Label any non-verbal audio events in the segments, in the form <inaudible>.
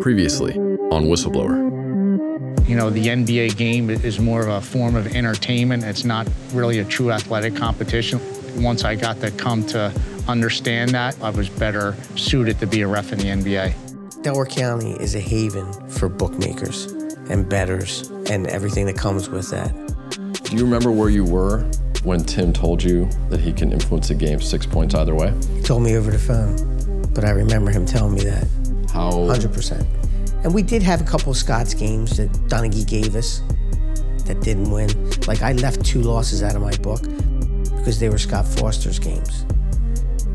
Previously on Whistleblower. You know, the NBA game is more of a form of entertainment. It's not really a true athletic competition. Once I got to come to understand that, I was better suited to be a ref in the NBA. Delaware County is a haven for bookmakers and bettors and everything that comes with that. Do you remember where you were when Tim told you that he can influence a game six points either way? He told me over the phone, but I remember him telling me that. How? 100%. And we did have a couple of Scott's games that Donaghy gave us that didn't win. Like I left two losses out of my book because they were Scott Foster's games.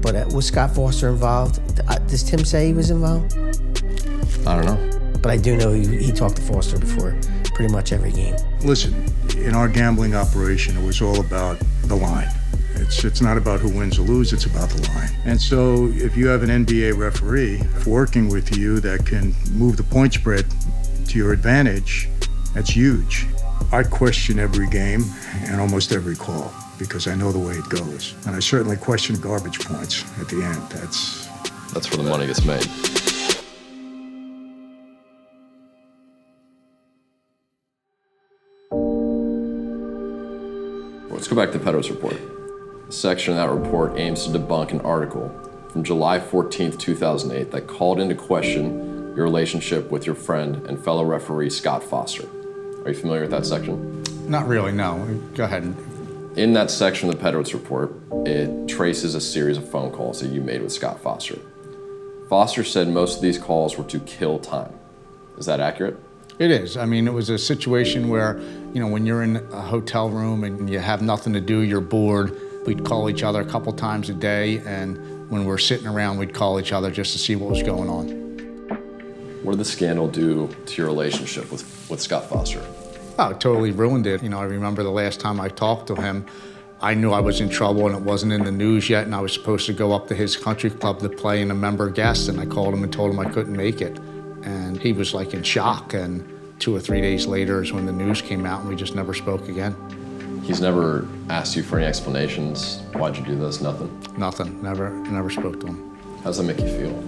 But uh, was Scott Foster involved? Uh, does Tim say he was involved? I don't know. But I do know he, he talked to Foster before pretty much every game. Listen, in our gambling operation, it was all about the line. It's, it's not about who wins or loses, it's about the line. And so if you have an NBA referee working with you that can move the point spread to your advantage, that's huge. I question every game and almost every call because I know the way it goes. And I certainly question garbage points at the end. That's That's where the money gets made. Let's go back to Pedowitz report. Section of that report aims to debunk an article from July 14th, 2008 that called into question your relationship with your friend and fellow referee Scott Foster. Are you familiar with that section? Not really, no. Go ahead. In that section of the Pedowitz report, it traces a series of phone calls that you made with Scott Foster. Foster said most of these calls were to kill time. Is that accurate? It is. I mean, it was a situation where, you know, when you're in a hotel room and you have nothing to do, you're bored, we'd call each other a couple times a day, and when we're sitting around, we'd call each other just to see what was going on. What did the scandal do to your relationship with, with Scott Foster? Oh, it totally ruined it. You know, I remember the last time I talked to him, I knew I was in trouble and it wasn't in the news yet, and I was supposed to go up to his country club to play in a member guest, and I called him and told him I couldn't make it. And he was like in shock, and two or three days later is when the news came out, and we just never spoke again. He's never asked you for any explanations. Why'd you do this? Nothing. Nothing. Never, never spoke to him. How does that make you feel?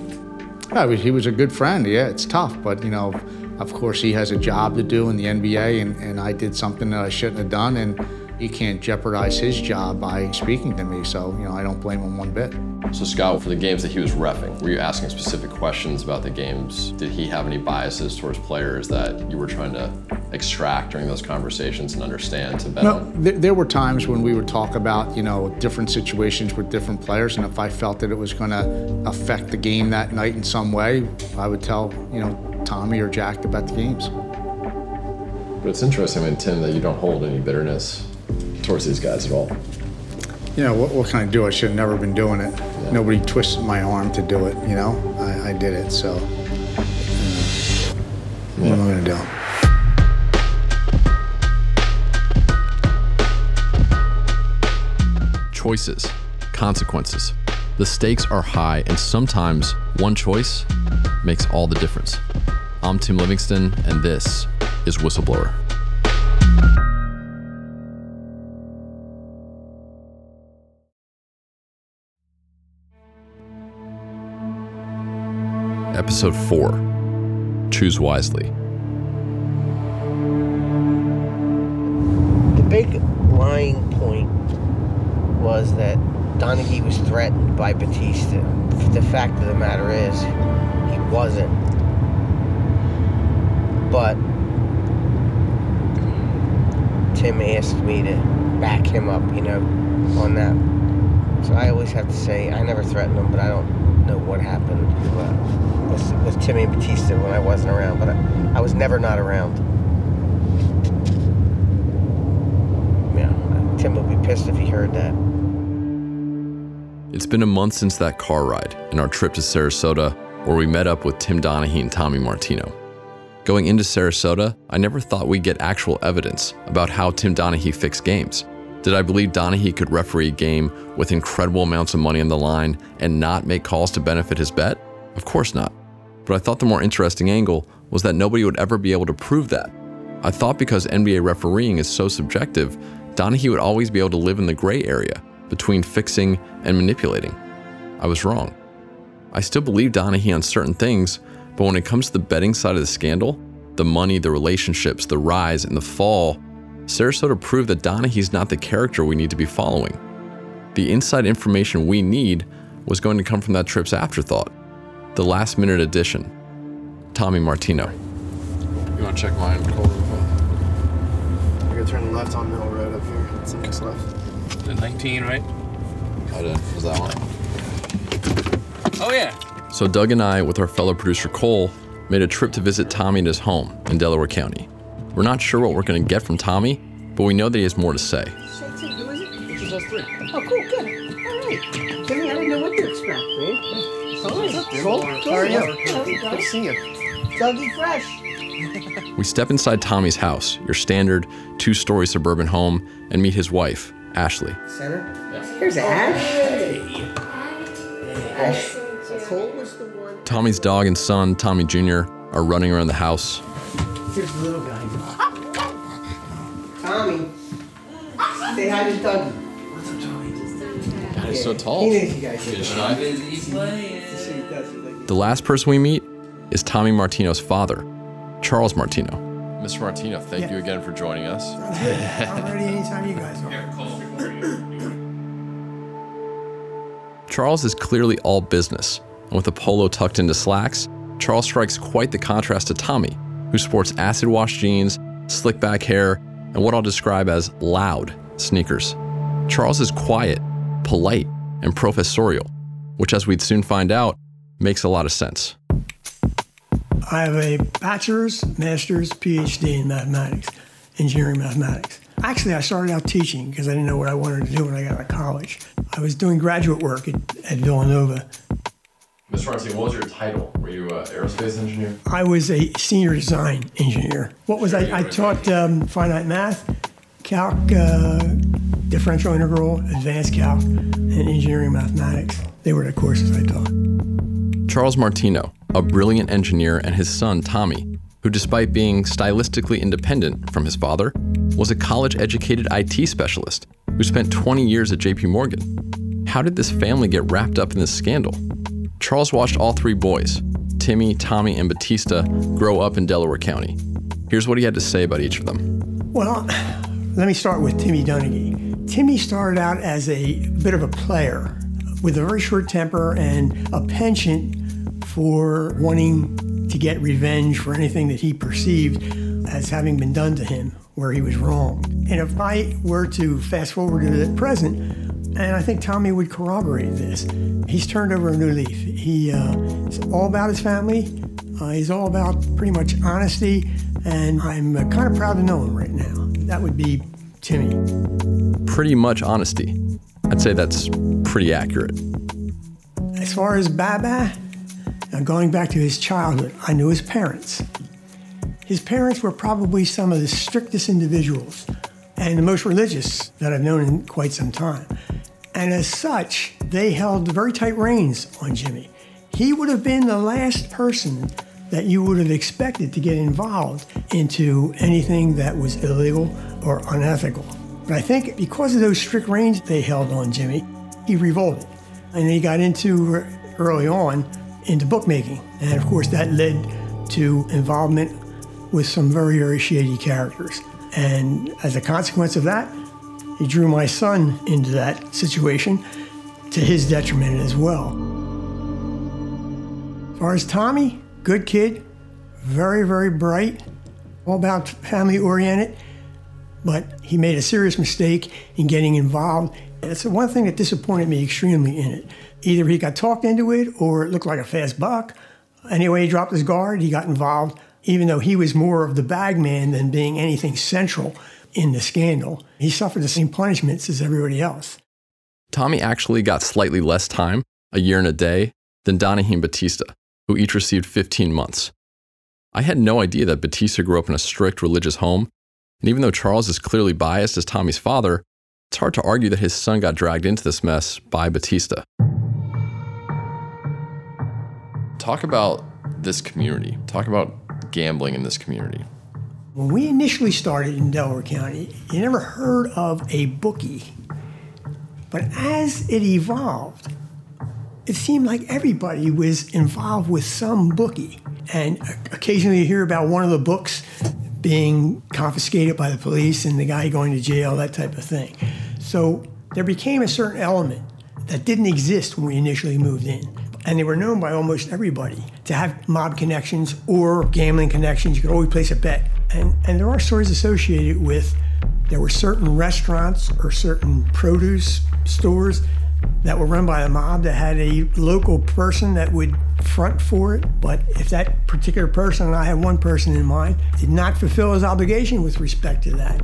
Yeah, he was a good friend. Yeah, it's tough, but you know, of course, he has a job to do in the NBA, and, and I did something that I shouldn't have done, and he can't jeopardize his job by speaking to me. So, you know, I don't blame him one bit. So, Scott, for the games that he was refing, were you asking specific questions about the games? Did he have any biases towards players that you were trying to extract during those conversations and understand to bet No, there, there were times when we would talk about, you know, different situations with different players, and if I felt that it was going to affect the game that night in some way, I would tell, you know, Tommy or Jack about the games. But it's interesting, I mean, Tim, that you don't hold any bitterness towards these guys at all. You know, what, what can I do? I should have never been doing it. Nobody twisted my arm to do it, you know? I, I did it, so. uh, what am I going to do? Choices, consequences. The stakes are high, and sometimes one choice makes all the difference. I'm Tim Livingston, and this is Whistleblower. Episode 4 Choose Wisely. The big lying point was that Donaghy was threatened by Battista. The fact of the matter is, he wasn't. But Tim asked me to back him up, you know, on that. So I always have to say, I never threatened him, but I don't know what happened uh, with, with Timmy and Battista when I wasn't around. But I, I was never not around. Yeah, Tim would be pissed if he heard that. It's been a month since that car ride and our trip to Sarasota, where we met up with Tim Donaghy and Tommy Martino. Going into Sarasota, I never thought we'd get actual evidence about how Tim Donaghy fixed games. Did I believe Donaghy could referee a game with incredible amounts of money on the line and not make calls to benefit his bet? Of course not. But I thought the more interesting angle was that nobody would ever be able to prove that. I thought because NBA refereeing is so subjective, Donaghy would always be able to live in the gray area between fixing and manipulating. I was wrong. I still believe Donaghy on certain things, But when it comes to the betting side of the scandal, the money, the relationships, the rise, and the fall, Sarasota proved that Donaghy's not the character we need to be following. The inside information we need was going to come from that trip's afterthought, the last minute addition. Tommy Martino. You want to check mine, Cole? You're gonna turn left on Mill Road up here. It's the next left. The 19, right? I did. Was that one? Oh, yeah. So Doug and I, with our fellow producer Cole, made a trip to visit Tommy in his home in Delaware County. We're not sure what we're going to get from Tommy, but we know that he has more to say. It's just us three. Oh, cool, good. All right. Jimmy, I didn't know what to expect, man. All right, cool. How are you? We. Good to see you. Dougie Fresh. We step inside Tommy's house, your standard two story suburban home, and meet his wife, Ashley. Center. Here's Ash. Hey. Ash. Cole was the one. Tommy's dog and son, Tommy Jr., are running around the house. Here's the little guy. Say hi to Dougie. What's up, Tommy? He's so He tall. knows you guys. are- The last person we meet is Tommy Martino's father, Charles Martino. Mr. Martino, thank Yeah. you again for joining us. <laughs> I'm ready anytime you guys are. Charles is clearly all business, and with a polo tucked into slacks, Charles strikes quite the contrast to Tommy, who sports acid wash jeans, slick back hair, and what I'll describe as loud sneakers. Charles is quiet, polite, and professorial, which, as we'd soon find out, makes a lot of sense. I have a bachelor's, master's, PhD in mathematics, engineering mathematics. Actually, I started out teaching because I didn't know what I wanted to do when I got out of college. I was doing graduate work at, at Villanova. Mr. Martino, what was your title? Were you an aerospace engineer? I was a senior design engineer. What was I? I taught um, finite math, calc, uh, differential integral, advanced calc, and engineering mathematics. They were the courses I taught. Charles Martino, a brilliant engineer, and his son, Tommy, who, despite being stylistically independent from his father, was a college educated IT specialist who spent 20 years at JP Morgan. How did this family get wrapped up in this scandal? Charles watched all three boys, Timmy, Tommy, and Battista, grow up in Delaware County. Here's what he had to say about each of them. Well, let me start with Timmy Donaghy. Timmy started out as a bit of a player with a very short temper and a penchant for wanting to get revenge for anything that he perceived as having been done to him where he was wrong. And if I were to fast forward to the present, and I think Tommy would corroborate this, he's turned over a new leaf. He uh, is all about his family. Uh, he's all about pretty much honesty, and I'm uh, kind of proud to know him right now. That would be Timmy. Pretty much honesty. I'd say that's pretty accurate. As far as Baba, now going back to his childhood, I knew his parents. His parents were probably some of the strictest individuals and the most religious that I've known in quite some time. And as such, they held very tight reins on Jimmy. He would have been the last person that you would have expected to get involved into anything that was illegal or unethical. But I think because of those strict reins they held on Jimmy, he revolted. And he got into early on into bookmaking. And of course, that led to involvement with some very, very shady characters. And as a consequence of that, he drew my son into that situation to his detriment as well. As far as Tommy, good kid, very, very bright, all about family oriented, but he made a serious mistake in getting involved. That's the one thing that disappointed me extremely in it. Either he got talked into it or it looked like a fast buck. Anyway, he dropped his guard, he got involved, even though he was more of the bag man than being anything central in the scandal. He suffered the same punishments as everybody else. Tommy actually got slightly less time, a year and a day, than Donaghy and Battista, who each received 15 months. I had no idea that Battista grew up in a strict religious home, and even though Charles is clearly biased as Tommy's father, it's hard to argue that his son got dragged into this mess by Battista. Talk about this community. Talk about gambling in this community. When we initially started in Delaware County, you never heard of a bookie. But as it evolved, it seemed like everybody was involved with some bookie. And occasionally you hear about one of the books being confiscated by the police and the guy going to jail, that type of thing. So there became a certain element that didn't exist when we initially moved in. And they were known by almost everybody to have mob connections or gambling connections. You could always place a bet. And, and there are stories associated with there were certain restaurants or certain produce stores that were run by a mob that had a local person that would front for it. But if that particular person, and I have one person in mind, did not fulfill his obligation with respect to that,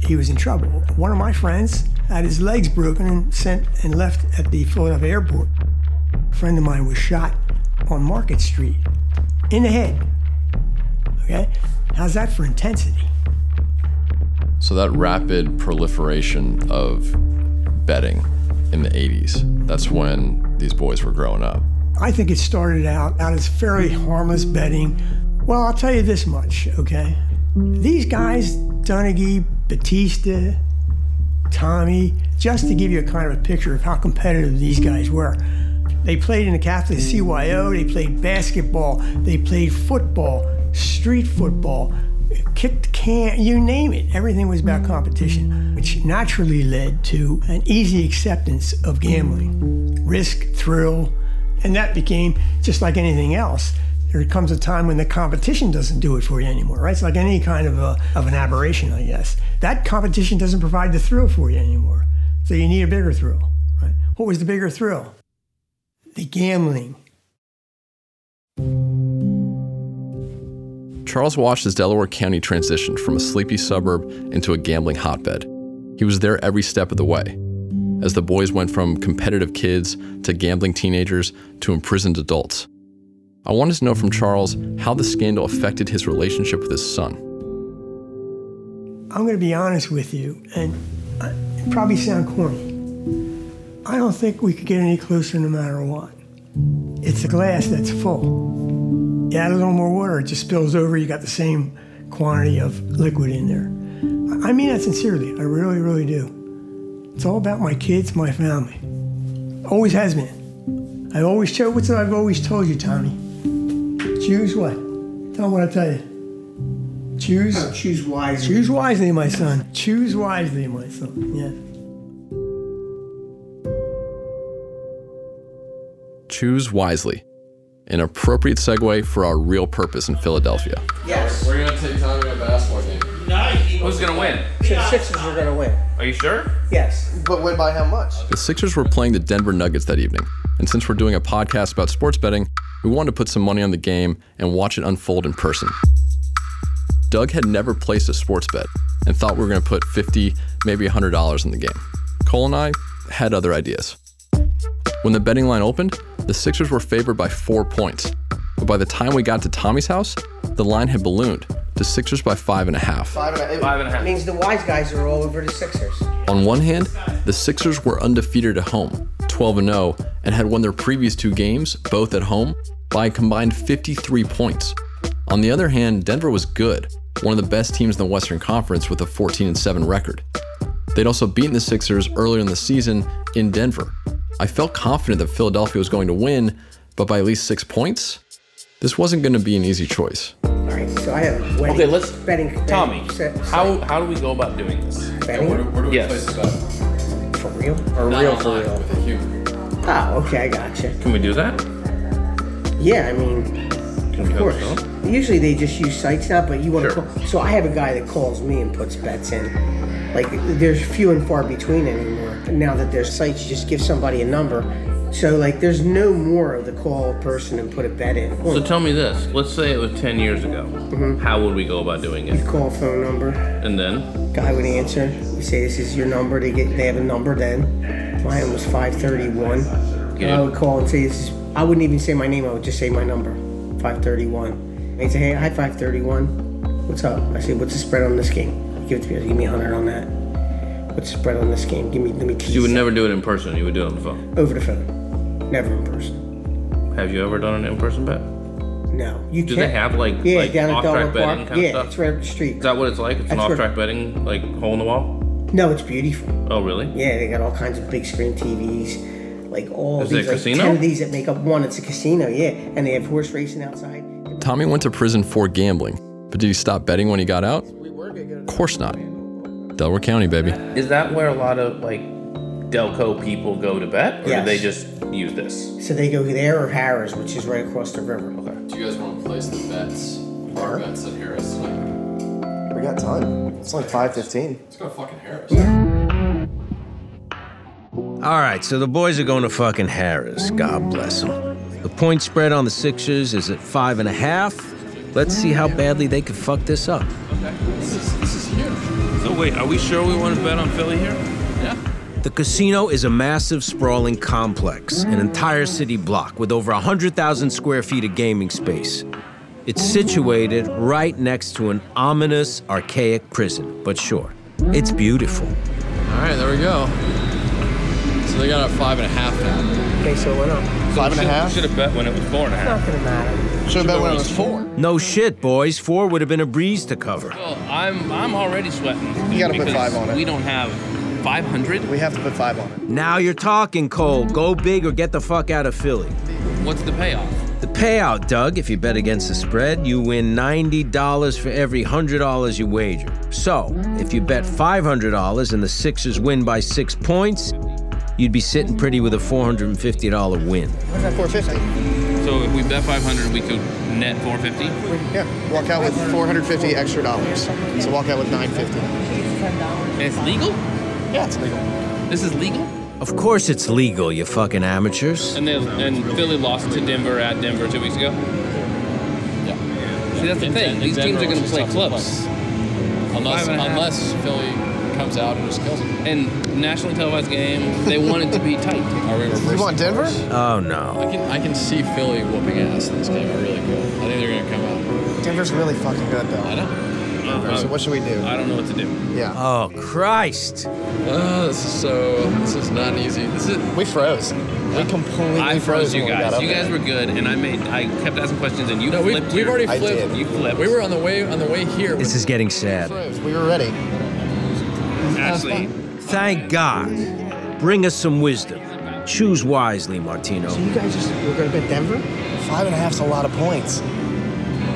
he was in trouble. One of my friends had his legs broken and sent and left at the Philadelphia airport. A friend of mine was shot on Market Street in the head. Okay? How's that for intensity? So that rapid proliferation of betting in the 80s, that's when these boys were growing up. I think it started out, out as fairly harmless betting. Well, I'll tell you this much, okay? These guys, Donaghy, Battista, Tommy, just to give you a kind of a picture of how competitive these guys were. They played in the Catholic CYO, they played basketball, they played football, street football, kicked can, you name it. Everything was about competition, which naturally led to an easy acceptance of gambling. Risk, thrill, and that became just like anything else. There comes a time when the competition doesn't do it for you anymore, right? It's like any kind of, a, of an aberration, I guess. That competition doesn't provide the thrill for you anymore. So you need a bigger thrill, right? What was the bigger thrill? The gambling. Charles watched as Delaware County transitioned from a sleepy suburb into a gambling hotbed. He was there every step of the way. As the boys went from competitive kids to gambling teenagers to imprisoned adults. I wanted to know from Charles how the scandal affected his relationship with his son. I'm going to be honest with you, and it probably sound corny. I don't think we could get any closer no matter what. It's a glass that's full. You add a little more water, it just spills over. You got the same quantity of liquid in there. I mean that sincerely. I really, really do. It's all about my kids, my family. Always has been. I always chose. What's what I've always told you, Tommy? Choose what? Tell me what I tell you. Choose. Oh, choose wisely. Choose wisely, my son. Choose wisely, my son. Yeah. Choose wisely. An appropriate segue for our real purpose in Philadelphia. Yes. We're gonna take time to a basketball game. Who's gonna win? The Sixers are going to win. Are you sure? Yes. But win by how much? The Sixers were playing the Denver Nuggets that evening, and since we're doing a podcast about sports betting, we wanted to put some money on the game and watch it unfold in person. Doug had never placed a sports bet and thought we were going to put 50, maybe $100 in the game. Cole and I had other ideas. When the betting line opened, the Sixers were favored by four points. But by the time we got to Tommy's house, the line had ballooned to Sixers by five and a half. Five and a half. Five and a half. means the wise guys are all over the Sixers. On one hand, the Sixers were undefeated at home, 12 and 0, and had won their previous two games, both at home, by a combined 53 points. On the other hand, Denver was good, one of the best teams in the Western Conference with a 14 7 record. They'd also beaten the Sixers earlier in the season in Denver. I felt confident that Philadelphia was going to win, but by at least six points? This wasn't going to be an easy choice. All right, so I have wedding. Okay, let's. betting. betting Tommy, set- how how do we go about doing this? betting Yes. for real or real for real? Oh, okay, I gotcha. Can we do that? Yeah, I mean, Can we of course. Usually they just use sites now, but you want to call. So I have a guy that calls me and puts bets in. Like there's few and far between anymore. Now that there's sites, you just give somebody a number. So like there's no more of the call person and put a bet in. So tell me this. Let's say it was 10 years ago. Mm-hmm. How would we go about doing it? You call a phone number. And then? Guy would answer. You say this is your number. They get they have a number then. Mine was 531. Yeah. I would call and say this is, I wouldn't even say my name. I would just say my number. 531. They'd say, hey, hi 531. What's up? I say, what's the spread on this game? Give it to me. Give me 100 on that. What's the spread on this game? Give me. Let me. You would never do it in person. You would do it on the phone. over the phone. Never in person. Have you ever done an in-person bet? No. You Do can't. they have like yeah like down at off-track betting Park? kind yeah, of stuff? it's right up the street. Is that what it's like? It's an That's where- off-track betting, like hole in the wall. no, it's beautiful. Oh, really? Yeah, they got all kinds of big screen TVs. Like all Is it these a like casino? ten of these that make up one. It's a casino, yeah, and they have horse racing outside. Tommy went to prison for gambling, but did he stop betting when he got out? Of course not. Delaware County, baby. Is that where a lot of like Delco people go to bet, or Yes. do they just use this? So they go there or Harrah's, which is right across the river. Okay. Do you guys want to place the bets? Our bets at Harrah's. We got time. It's like 5:15. Let's go fucking Harrah's. All right, so the boys are going to fucking Harrah's. God bless them. The point spread on the Sixers is at five and a half. Let's see how badly they could fuck this up. Okay. This is, this is huge. So wait, are we sure we want to bet on Philly here? Yeah. The casino is a massive, sprawling complex, an entire city block with over 100,000 square feet of gaming space. It's situated right next to an ominous, archaic prison, but sure, it's beautiful. All right, there we go. So they got it five and a half now. Okay, so it went up. Five and a half? Should have bet when it was four and a half. Not gonna matter. Should have bet when it was four. No shit, boys. Four would have been a breeze to cover. Well, I'm I'm already sweating. You gotta put because five on it. We don't have 500. We have to put five on it. Now you're talking, Cole. Go big or get the fuck out of Philly. What's the payoff? The payout, Doug, if you bet against the spread, you win $90 for every $100 you wager. So, if you bet $500 and the Sixers win by six points, you'd be sitting pretty with a $450 win. What about 450? So if we bet 500, we could net 450. Yeah. Walk out with 450 extra dollars. So walk out with 950. And it's legal. Yeah, it's legal. This is legal. Of course it's legal, you fucking amateurs. And then and Philly lost to Denver at Denver two weeks ago. Yeah. See that's the thing. These teams are going to play close. Unless, Five and a half. unless Philly comes out and just kills them. And nationally televised game, they want it to be tight. Are we reversing You want Denver? course? Oh I no. can, I can see Philly whooping ass in this game. I really could. I think they're going to come out. Denver's really fucking good, though. I know. So what should we do? I don't know what to do. Yeah. Oh, Christ. Oh, this is so. This is not easy. This is. We froze. We completely I froze you when we got guys. up You guys there. were good, and I made I kept asking questions, and you No, we, flipped. we've your- already I flipped. did. You flipped. We were on the way on the way here. This is getting sad. Froze. We were ready. Ashley. Thank God. Bring us some wisdom. Choose wisely, Martino. So you guys just we're gonna bet Denver? Five and a half's a lot of points.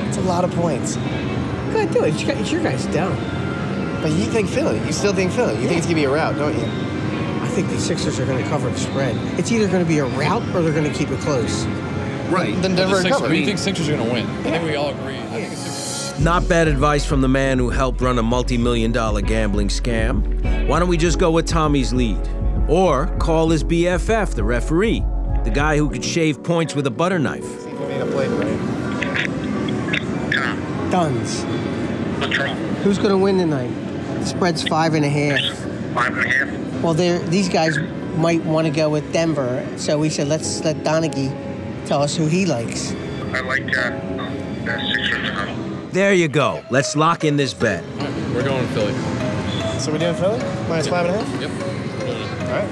It's a lot of points. Go ahead, do it. It's your, it's your guys' down. But you think Philly. You still think Philly. You think it's going to be a rout, don't you? I think the Sixers are gonna cover the spread. It's either gonna be a rout or they're gonna keep it close. Right. Then Denver the Sixers, covered. we think Sixers are going to win. I think we all agree. Not bad advice from the man who helped run a multi million dollar gambling scam. Why don't we just go with Tommy's lead? Or call his BFF, the referee, the guy who could shave points with a butter knife. See if we made a play right. Duns. Who's gonna win tonight? The spread's five and a half. Five and a half. Well, they're, these guys might want to go with Denver, so we said let's let Donaghy tell us who he likes. I like uh, the Sixers to come. There you go. Let's lock in this bet. We're going to Philly. So we're doing Philly? Minus five and a half? Yep. All right.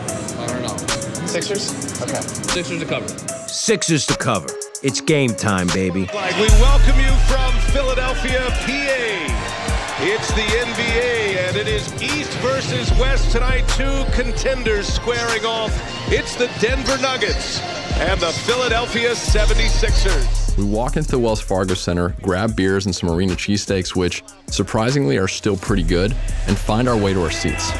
$500. Sixers? Okay. Sixers to cover. Sixers to cover. It's game time, baby. We welcome you from Philadelphia, PA. It's the NBA, and it is East versus West tonight. Two contenders squaring off. It's the Denver Nuggets and the Philadelphia 76ers. We walk into the Wells Fargo Center, grab beers and some arena cheesesteaks, which surprisingly are still pretty good, and find our way to our seats.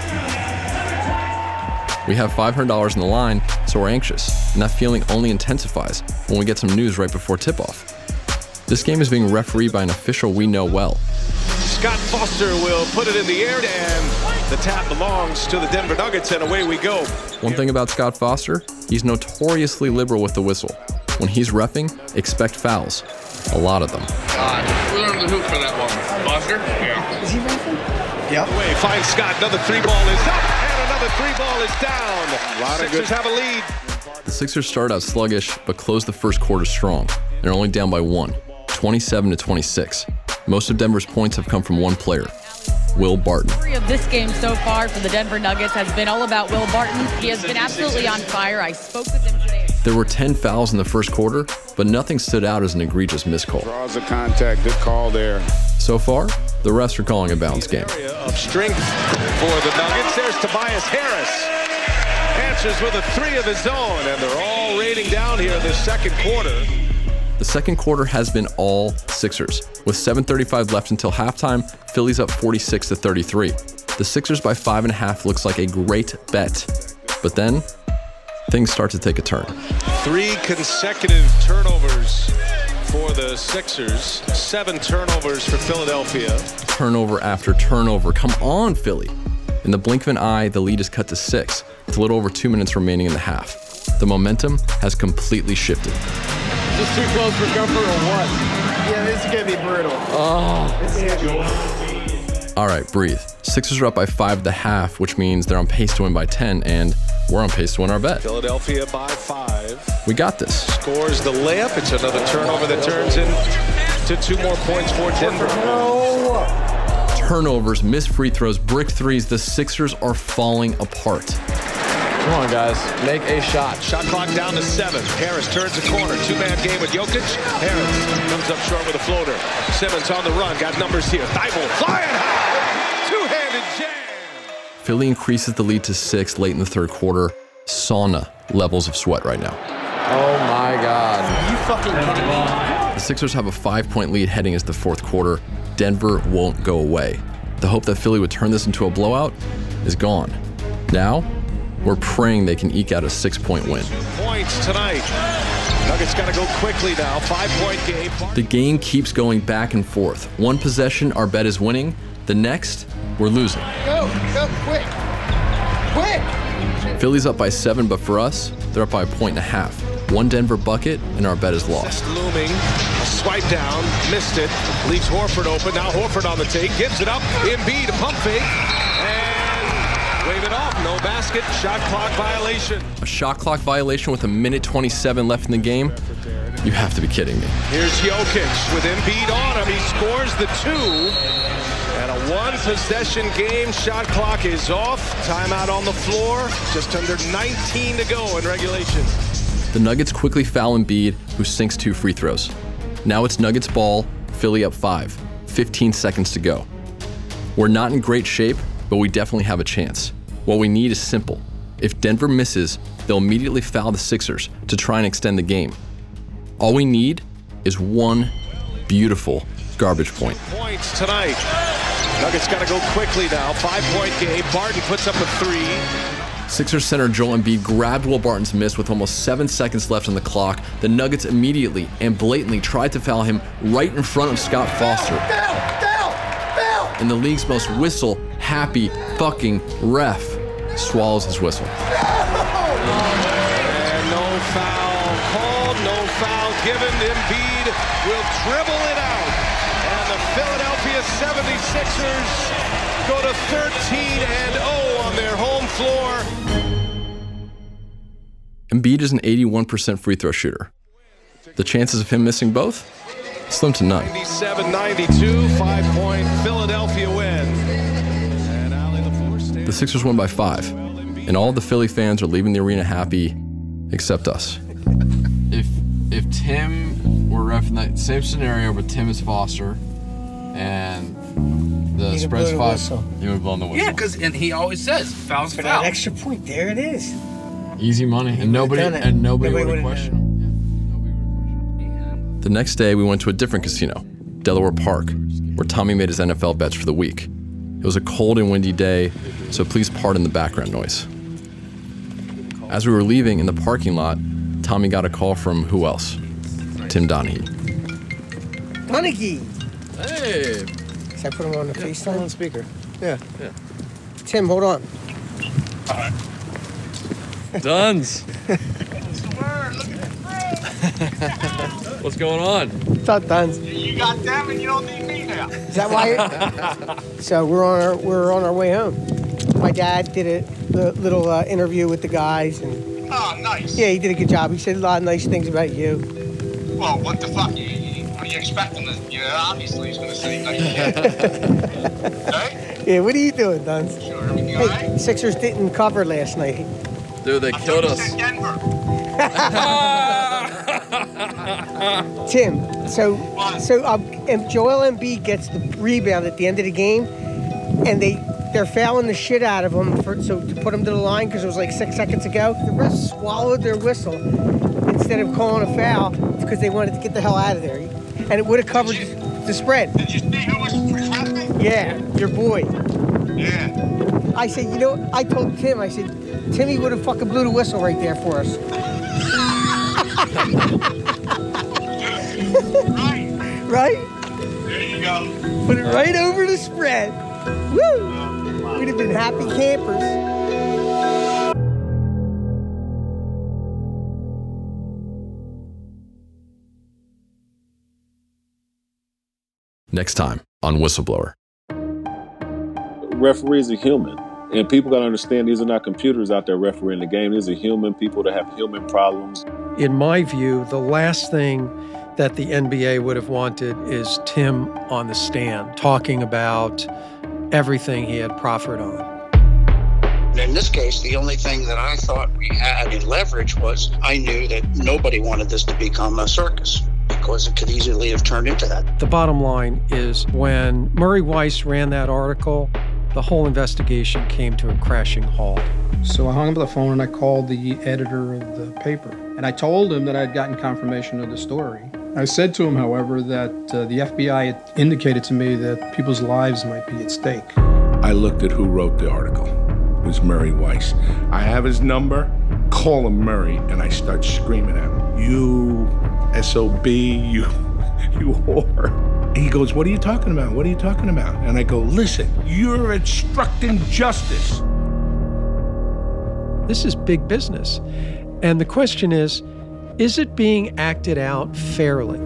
We have $500 in the line, so we're anxious, and that feeling only intensifies when we get some news right before tip off. This game is being refereed by an official we know well. Scott Foster will put it in the air, and the tap belongs to the Denver Nuggets, and away we go. One thing about Scott Foster, he's notoriously liberal with the whistle. When he's refing, expect fouls. A lot of them. Uh, we learned the hoop for that one. Foster? Yeah. Is he reffing? Yep. Away, finds Scott. Another three ball is up, and another three ball is down. A lot of Sixers have a lead. The Sixers started out sluggish, but close the first quarter strong. They're only down by one, 27 to 26. Most of Denver's points have come from one player, Will Barton. story of this game so far for the Denver Nuggets has been all about Will Barton. He has been absolutely on fire. I spoke with him today. There were 10 fouls in the first quarter, but nothing stood out as an egregious miscall. Draws the contact. Good call there. So far, the refs are calling a balanced game. Area of strength for the Nuggets. There's Tobias Harris. answers with a three of his own, and they're all raining down here in the second quarter. The second quarter has been all Sixers. With 7:35 left until halftime, Philly's up 46 to 33. The Sixers by five and a half looks like a great bet, but then things start to take a turn. Three consecutive turnovers for the Sixers, seven turnovers for Philadelphia. Turnover after turnover. Come on, Philly. In the blink of an eye, the lead is cut to six, with a little over two minutes remaining in the half. The momentum has completely shifted. Just too close for comfort or what? Yeah, this is gonna be brutal. Oh. This is gonna be All right, breathe. Sixers are up by five at the half, which means they're on pace to win by 10, and we're on pace to win our bet. Philadelphia by five. We got this. Scores the layup. It's another turnover that turns into two more points for Denver. No. Turnovers, missed free throws, brick threes. The Sixers are falling apart. Come on, guys. Make a shot. Shot clock down to seven. Harris turns the corner. Two-man game with Jokic. Harris comes up short with a floater. Simmons on the run. Got numbers here. Thybulle flying high. Two-handed jam. Philly increases the lead to six late in the third quarter. Sauna levels of sweat right now. Oh my God. Are you fucking kidding me? The Sixers have a five point lead heading into the fourth quarter. Denver won't go away. The hope that Philly would turn this into a blowout is gone. Now, we're praying they can eke out a six point win. Points tonight. Nuggets got to go quickly now. Five-point game. The game keeps going back and forth. One possession, our bet is winning. The next, we're losing. Go, go, quick. Quick. Philly's up by seven, but for us, they're up by a point and a half. One Denver bucket, and our bet is lost. Looming. A swipe down. Missed it. Leaves Horford open. Now Horford on the take. Gives it up. Embiid. A pump fake. And wave it off. No basket. Shot clock violation. A shot clock violation with a minute 27 left in the game? You have to be kidding me. Here's Jokic with Embiid on him. He scores the two. And a one possession game. Shot clock is off. Timeout on the floor. Just under 19 to go in regulation. The Nuggets quickly foul Embiid, who sinks two free throws. Now it's Nuggets ball, Philly up five. 15 seconds to go. We're not in great shape, but we definitely have a chance. What we need is simple. If Denver misses, they'll immediately foul the Sixers to try and extend the game. All we need is one beautiful garbage point. Points tonight. Nuggets got to go quickly now. Five point game. Barton puts up a three. Sixers center Joel Embiid grabbed Will Barton's miss with almost seven seconds left on the clock. The Nuggets immediately and blatantly tried to foul him right in front of Scott Foster. And the league's most whistle happy fucking ref swallows his whistle. And no foul called, no foul given. Embiid will dribble it out. And the Philadelphia 76ers go to 13 and 0 on their home floor. Embiid is an 81% free throw shooter. The chances of him missing both? Slim to none. 97 92, five point Philadelphia win. And Ali LaForce stays. The Sixers won by five, and all the Philly fans are leaving the arena happy, except us. If if Tim were ref in that same scenario, but Tim is Foster, and the He'd spread's blow the five, whistle. he would have blown the whistle. Yeah, because and he always says fouls For foul. that extra point, there it is. Easy money, and nobody done it. and nobody, Nobody would have would've questioned him. The next day, we went to a different casino, Delaware Park, where Tommy made his NFL bets for the week. It was a cold and windy day, so please pardon the background noise. As we were leaving in the parking lot, Tommy got a call from who else? Tim Donahue. Donaghy. Hey, Should I put him on the FaceTime? on speaker. Yeah. Yeah. Tim, hold on. Duns. <laughs> What's going on? What's up, Duns? You got them and you don't need me now. Is that why? <laughs> so we're on our we're on our way home. My dad did a the little uh, interview with the guys, and Oh, nice. yeah, he did a good job. He said a lot of nice things about you. Well, what the fuck? You, you, what do you expect him to? You know, obviously he's going to say nice shit. <laughs> right? Yeah, what are you doing, Duns? Sure, everything all Hey, right? Sixers didn't cover last night. Dude, they I killed thought you us. said Denver. <laughs> Tim, so so um, if Joel Embiid gets the rebound at the end of the game, and they They're fouling the shit out of them for, so to put them to the line because it was like six seconds ago. The refs swallowed their whistle instead of calling a foul because they wanted to get the hell out of there. And it would have covered the spread. Did you see who was? Yeah, your boy. Yeah. I said, you know, I told Tim, I said, Timmy would have fucking blew the whistle right there for us. right. <laughs> Right? There you go. Put it right over the spread. Woo! Uh, We'd have been happy campers. Next time on Whistleblower. referees are human. And people got to understand these are not computers out there refereeing the game. These are human people that have human problems. In my view, the last thing that the NBA would have wanted is Tim on the stand talking about everything he had proffered on. In this case, the only thing that I thought we had in leverage was I knew that nobody wanted this to become a circus because it could easily have turned into that. The bottom line is when Murray Weiss ran that article, the whole investigation came to a crashing halt. So I hung up the phone and I called the editor of the paper. And I told him that I had gotten confirmation of the story. I said to him, however, that uh, the FBI had indicated to me that people's lives might be at stake. I looked at who wrote the article. It was Murray Weiss. I have his number, call him Murray, and I start screaming at him. You SOB, you, <laughs> you whore. He goes, What are you talking about? What are you talking about? And I go, Listen, you're obstructing justice. This is big business. And the question is is it being acted out fairly?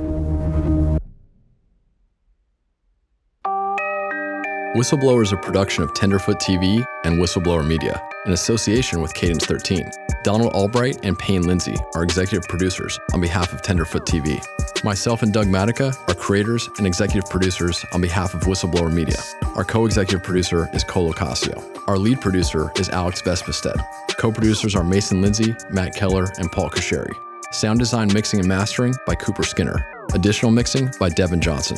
Whistleblower is a production of Tenderfoot TV and Whistleblower Media in association with Cadence 13. Donald Albright and Payne Lindsay are executive producers on behalf of Tenderfoot TV. Myself and Doug Matica are creators and executive producers on behalf of Whistleblower Media. Our co executive producer is Cole Ocasio. Our lead producer is Alex Vespestead. Co producers are Mason Lindsay, Matt Keller, and Paul Kasheri. Sound design, mixing, and mastering by Cooper Skinner. Additional mixing by Devin Johnson.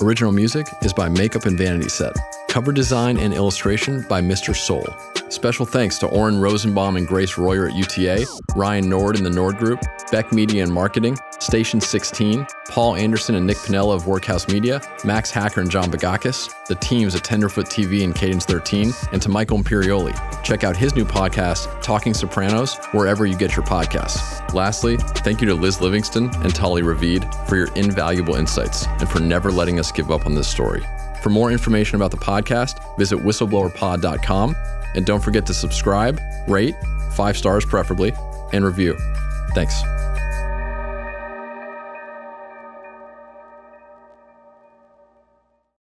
Original music is by Makeup and Vanity Set. Cover design and illustration by Mr. Soul. Special thanks to Oren Rosenbaum and Grace Royer at UTA, Ryan Nord in the Nord Group, Beck Media and Marketing, Station 16, Paul Anderson and Nick Pinella of Workhouse Media, Max Hacker and John Bagakis, the teams at Tenderfoot TV and Cadence 13, and to Michael Imperioli. Check out his new podcast, Talking Sopranos, wherever you get your podcasts. Lastly, thank you to Liz Livingston and Tali Ravid for your invaluable insights and for never letting us give up on this story. For more information about the podcast, visit whistleblowerpod.com and don't forget to subscribe, rate, five stars preferably, and review. Thanks.